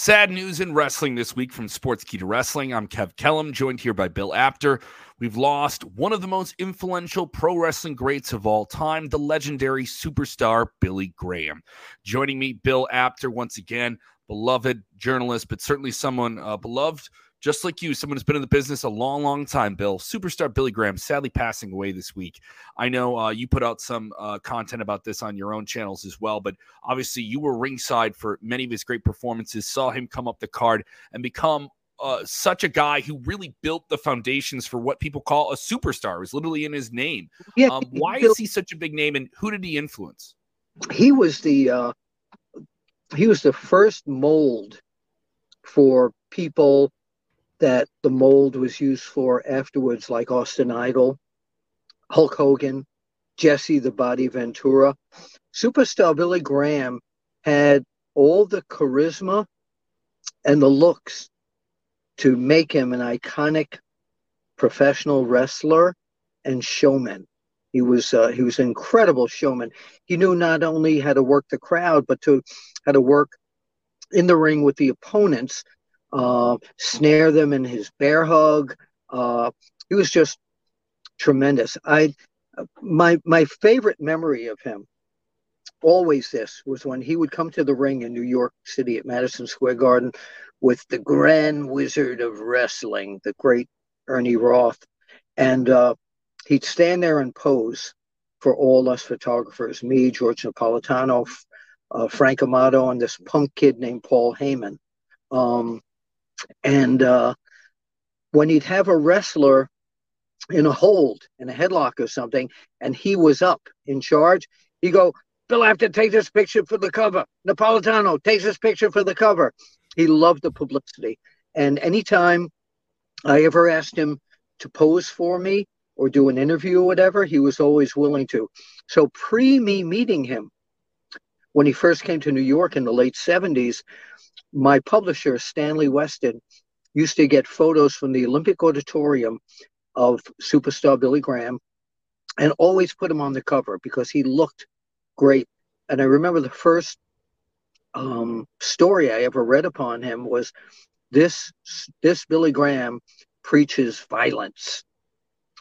Sad news in wrestling this week from Sportskeeda Wrestling. I'm Kev Kellam, joined here by Bill Apter. We've lost one of the most influential pro wrestling greats of all time, the legendary superstar Billy Graham. Joining me, Bill Apter, once again, beloved journalist, but certainly someone uh, beloved just like you, someone who's been in the business a long, long time, Bill. Superstar Billy Graham sadly passing away this week. I know uh, you put out some uh, content about this on your own channels as well, but obviously you were ringside for many of his great performances, saw him come up the card and become uh, such a guy who really built the foundations for what people call a superstar. It was literally in his name. Yeah, um, why is he such a big name, and who did he influence? He was the uh, he was the first mold for people that the mold was used for afterwards, like Austin Idol, Hulk Hogan, Jesse the Body Ventura. Superstar Billy Graham had all the charisma and the looks to make him an iconic professional wrestler and showman. He was uh, he was an incredible showman. He knew not only how to work the crowd, but to how to work in the ring with the opponents uh, snare them in his bear hug. Uh, he was just tremendous. I my my favorite memory of him, always this, was when he would come to the ring in New York City at Madison Square Garden with the Grand Wizard of Wrestling, the great Ernie Roth, and uh, he'd stand there and pose for all us photographers, me, George Napolitano, uh, Frank Amato, and this punk kid named Paul Heyman. Um, and uh, when he'd have a wrestler in a hold, in a headlock or something, and he was up in charge, he'd go, Bill, I have to take this picture for the cover. Napolitano takes this picture for the cover. He loved the publicity. And anytime I ever asked him to pose for me or do an interview or whatever, he was always willing to. So, pre me meeting him, when he first came to New York in the late 70s, my publisher, Stanley Weston, used to get photos from the Olympic Auditorium of superstar Billy Graham and always put him on the cover because he looked great. And I remember the first um, story I ever read upon him was this this Billy Graham preaches violence.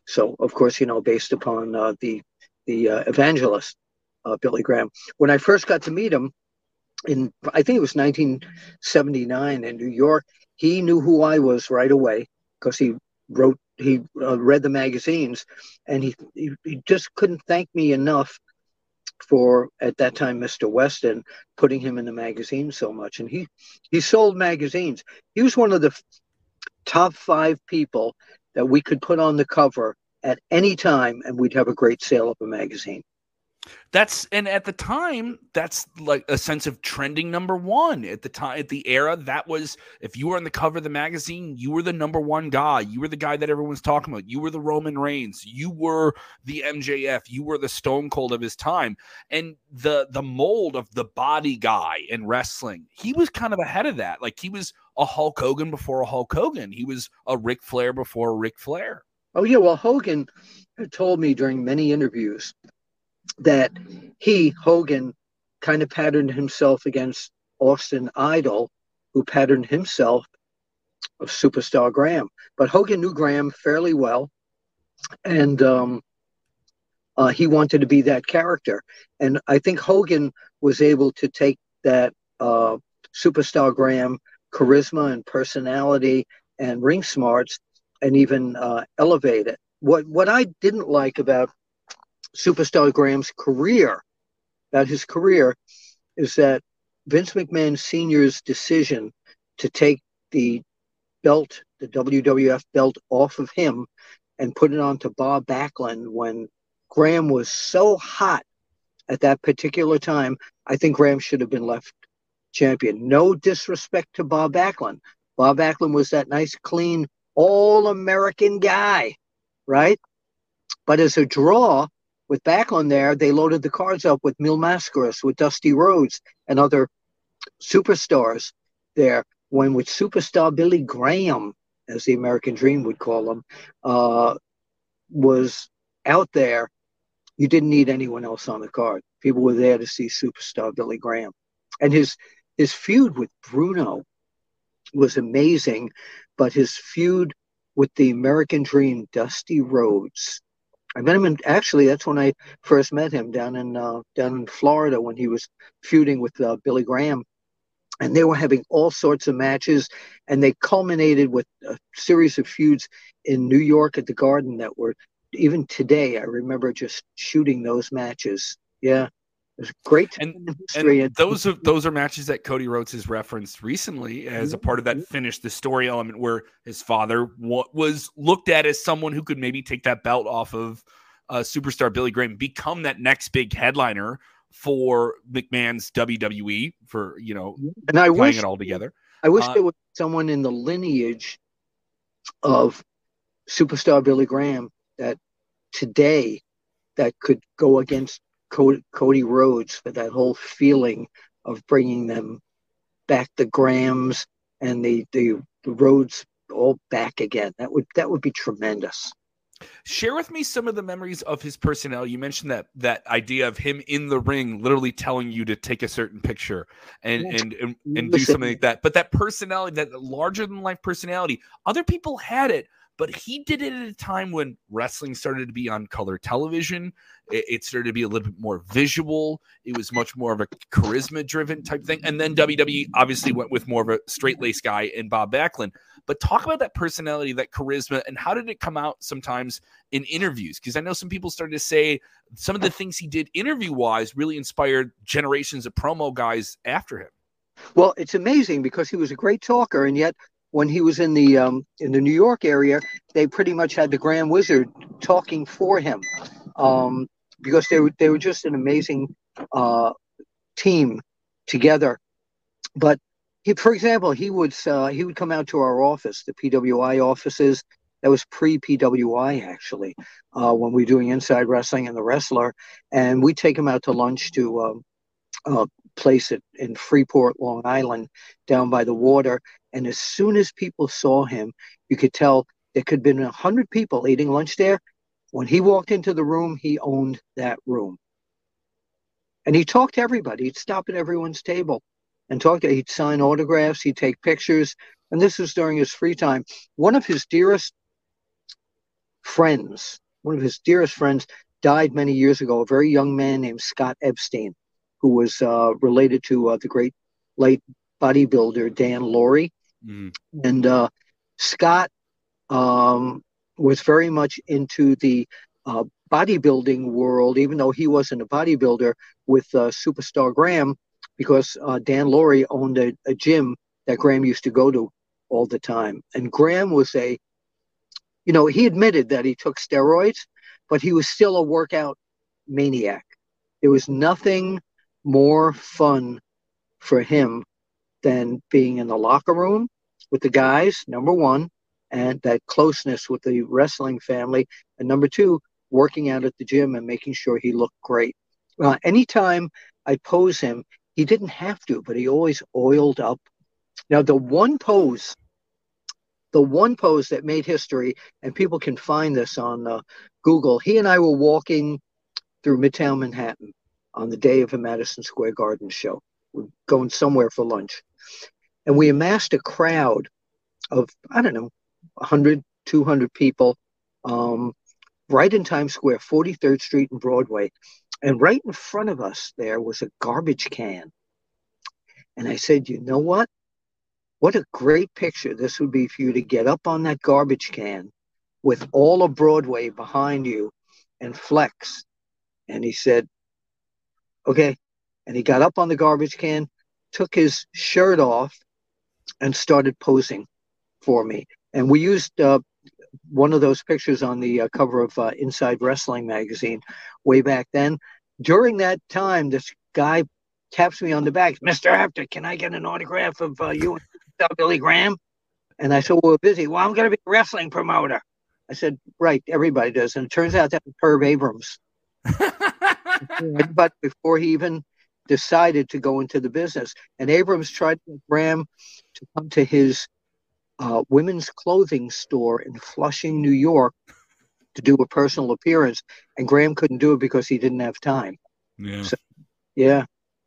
So, of course, you know, based upon uh, the the uh, evangelist uh, Billy Graham. When I first got to meet him, in I think it was 1979 in New York. He knew who I was right away because he wrote he uh, read the magazines and he, he, he just couldn't thank me enough for at that time Mr. Weston putting him in the magazine so much and he he sold magazines he was one of the top 5 people that we could put on the cover at any time and we'd have a great sale of a magazine that's and at the time, that's like a sense of trending number one. At the time, at the era, that was if you were on the cover of the magazine, you were the number one guy. You were the guy that everyone's talking about. You were the Roman Reigns. You were the MJF. You were the Stone Cold of his time. And the the mold of the body guy in wrestling, he was kind of ahead of that. Like he was a Hulk Hogan before a Hulk Hogan. He was a Ric Flair before Ric Flair. Oh yeah, well Hogan told me during many interviews that he, Hogan, kind of patterned himself against Austin Idol, who patterned himself of superstar Graham. But Hogan knew Graham fairly well, and um, uh, he wanted to be that character. And I think Hogan was able to take that uh, superstar Graham charisma and personality and ring smarts and even uh, elevate it. What what I didn't like about Superstar Graham's career, about his career, is that Vince McMahon Sr.'s decision to take the belt, the WWF belt, off of him and put it onto Bob Backlund when Graham was so hot at that particular time. I think Graham should have been left champion. No disrespect to Bob Backlund. Bob Backlund was that nice, clean, all American guy, right? But as a draw, with Backlund there, they loaded the cards up with Mil Mascaras, with Dusty Rhodes, and other superstars there. When with superstar Billy Graham, as the American Dream would call him, uh, was out there, you didn't need anyone else on the card. People were there to see superstar Billy Graham, and his his feud with Bruno was amazing, but his feud with the American Dream, Dusty Rhodes. I met him in actually that's when I first met him down in uh, down in Florida when he was feuding with uh, Billy Graham, and they were having all sorts of matches, and they culminated with a series of feuds in New York at the Garden that were even today. I remember just shooting those matches. Yeah, it's great and, and those are those are matches that Cody Rhodes has referenced recently as a part of that finish the story element where his father was looked at as someone who could maybe take that belt off of uh, superstar Billy Graham, become that next big headliner for McMahon's WWE for you know and I wish, it all together. I wish uh, there was someone in the lineage of superstar Billy Graham that today that could go against Cody, Cody Rhodes for that whole feeling of bringing them back the Grahams and the, the the Rhodes all back again. That would that would be tremendous. Share with me some of the memories of his personality. You mentioned that that idea of him in the ring, literally telling you to take a certain picture and and and, and do something like that. But that personality, that larger than life personality, other people had it, but he did it at a time when wrestling started to be on color television. It, it started to be a little bit more visual. It was much more of a charisma driven type thing. And then WWE obviously went with more of a straight lace guy in Bob Backlund. But talk about that personality, that charisma, and how did it come out sometimes in interviews? Because I know some people started to say some of the things he did interview wise really inspired generations of promo guys after him. Well, it's amazing because he was a great talker, and yet when he was in the um, in the New York area, they pretty much had the Grand Wizard talking for him um, because they were they were just an amazing uh, team together. But he, for example, he would uh, he would come out to our office, the PWI offices. That was pre PWI actually, uh, when we were doing Inside Wrestling and the Wrestler, and we'd take him out to lunch to um, place at, in Freeport, Long Island, down by the water, and as soon as people saw him, you could tell there could have been a hundred people eating lunch there. When he walked into the room, he owned that room. And he talked to everybody. He'd stop at everyone's table and talk to he'd sign autographs, he'd take pictures. And this was during his free time. One of his dearest friends, one of his dearest friends died many years ago, a very young man named Scott Epstein, who was uh, related to uh, the great late bodybuilder Dan Lurie. Mm. And uh, Scott um, was very much into the uh, bodybuilding world, even though he wasn't a bodybuilder with uh, Superstar Graham, because uh, Dan Lurie owned a, a gym that Graham used to go to all the time. And Graham was a, you know, he admitted that he took steroids, but he was still a workout maniac. There was nothing more fun for him than being in the locker room with the guys, number one, and that closeness with the wrestling family. And number two, working out at the gym and making sure he looked great. Uh, anytime I pose him, he didn't have to, but he always oiled up. Now, the one pose, the one pose that made history, and people can find this on uh, Google, he and I were walking through Midtown Manhattan on the day of a Madison Square Garden show. We're going somewhere for lunch. And we amassed a crowd of, I don't know, 100, 200 people um, right in Times Square, 43rd Street and Broadway. And right in front of us there was a garbage can. And I said, you know what? What a great picture this would be for you to get up on that garbage can with all of Broadway behind you and flex. And he said, okay. And he got up on the garbage can, took his shirt off, and started posing for me. And we used uh, one of those pictures on the uh, cover of uh, Inside Wrestling magazine way back then. During that time, this guy taps me on the back, Mr. Apter, can I get an autograph of uh, you and Billy Graham? And I said, well, we're busy. Well, I'm going to be a wrestling promoter. I said, right, everybody does. And it turns out that was Herb Abrams. but before he even decided to go into the business. And Abrams tried to Graham to come to his uh, women's clothing store in Flushing, New York, to do a personal appearance, and Graham couldn't do it because he didn't have time. Yeah. So, yeah,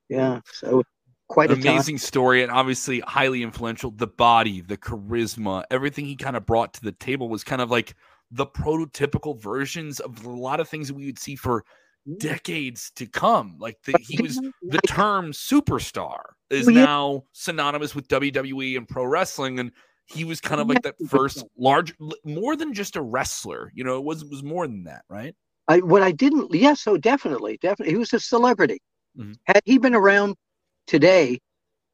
yeah. So quite amazing story and obviously highly influential. The body, the charisma, everything he kind of brought to the table was kind of like the prototypical versions of a lot of things that we would see for decades to come. Like the, he was the term superstar is now synonymous with WWE and pro wrestling, and he was kind of like that first large, more than just a wrestler. You know, it was it was more than that, right? I what I didn't, yes, so definitely, definitely, he was a celebrity. Mm-hmm. Had he been around today,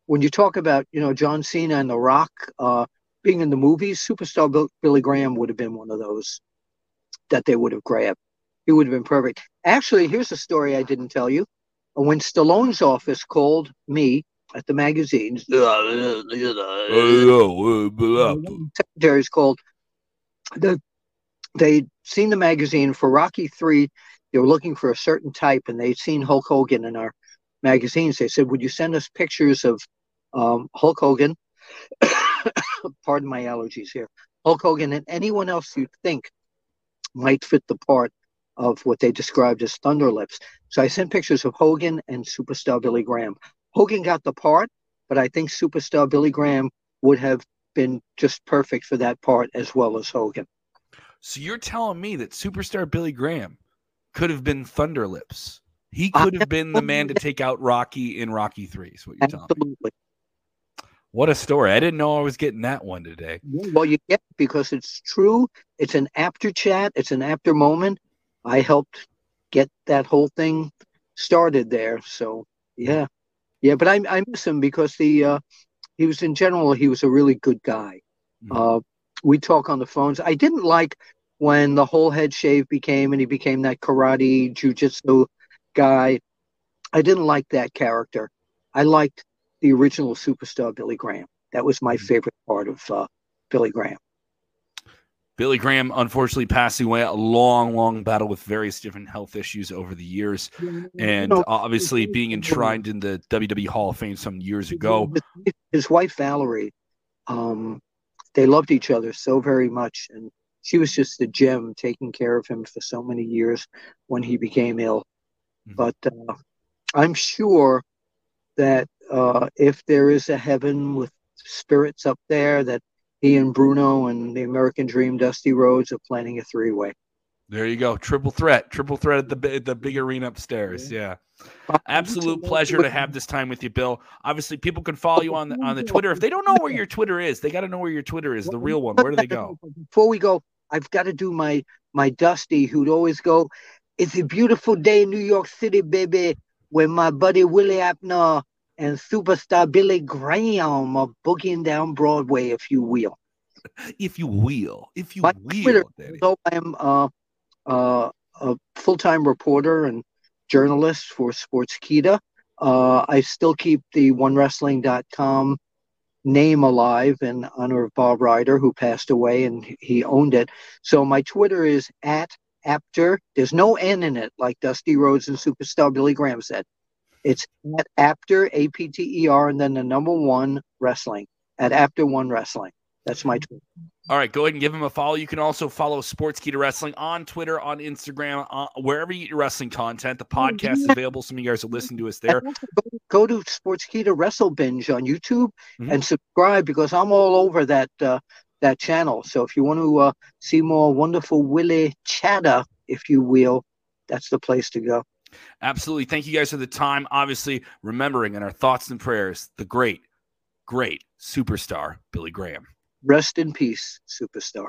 when you talk about you know John Cena and The Rock uh, being in the movies, superstar Billy Graham would have been one of those that they would have grabbed. He would have been perfect. Actually, here's a story I didn't tell you. When Stallone's office called me at the magazines, secretaries called. The, they'd seen the magazine for Rocky Three. They were looking for a certain type, and they'd seen Hulk Hogan in our magazines. They said, "Would you send us pictures of um, Hulk Hogan?" Pardon my allergies here. Hulk Hogan and anyone else you think might fit the part of what they described as thunder lips. So I sent pictures of Hogan and superstar Billy Graham. Hogan got the part, but I think superstar Billy Graham would have been just perfect for that part as well as Hogan. So you're telling me that superstar Billy Graham could have been Thunderlips? He could have been the man to take out Rocky in Rocky Three. Is what you're Absolutely. telling me. What a story! I didn't know I was getting that one today. Well, you get it because it's true. It's an Apter chat. It's an Apter moment. I helped get that whole thing started there. So yeah, yeah. But I I miss him because the uh, he was in general he was a really good guy. Mm-hmm. Uh, we talk on the phones. I didn't like when the whole head shave became and he became that karate jujitsu guy. I didn't like that character. I liked the original superstar Billy Graham. That was my mm-hmm. favorite part of uh, Billy Graham. Billy Graham unfortunately passing away a long, long battle with various different health issues over the years, and obviously being enshrined in the WWE Hall of Fame some years ago. His wife Valerie, um, they loved each other so very much, and she was just a gem, taking care of him for so many years when he became ill. Mm-hmm. But uh, I'm sure that uh, if there is a heaven with spirits up there, that he and Bruno and the American Dream, Dusty Rhodes, are planning a three way. There you go, triple threat, triple threat at the the big arena upstairs. Yeah, absolute pleasure to have this time with you, Bill. Obviously, people can follow you on the on the Twitter. If they don't know where your Twitter is, they got to know where your Twitter is, the real one. Where do they go? Before we go, I've got to do my my Dusty, who'd always go. It's a beautiful day in New York City, baby. When my buddy Willie Apter and superstar Billy Graham are boogieing down Broadway, if you will. If you will, if you My will, Twitter, though I am uh, uh, a full-time reporter and journalist for Sportskeeda, uh, I still keep the OneWrestling.com name alive in honor of Bob Ryder, who passed away, and he owned it. So my Twitter is at Apter. There's no N in it, like Dusty Rhodes and Superstar Billy Graham said. It's at Apter A P T E R, and then the number one wrestling at Apter One Wrestling. That's my tweet. All right, go ahead and give him a follow. You can also follow Sportskeeda Wrestling on Twitter, on Instagram, uh, wherever you get your wrestling content. The podcast is available. Some of you guys will listen to us there. Go, to Sportskeeda Wrestle Binge on YouTube mm-hmm. and subscribe because I'm all over that uh, that channel. So if you want to uh, see more wonderful Willie chatter, if you will, that's the place to go. Absolutely. Thank you guys for the time. Obviously, remembering in our thoughts and prayers the great, great superstar, Billy Graham. Rest in peace, superstar.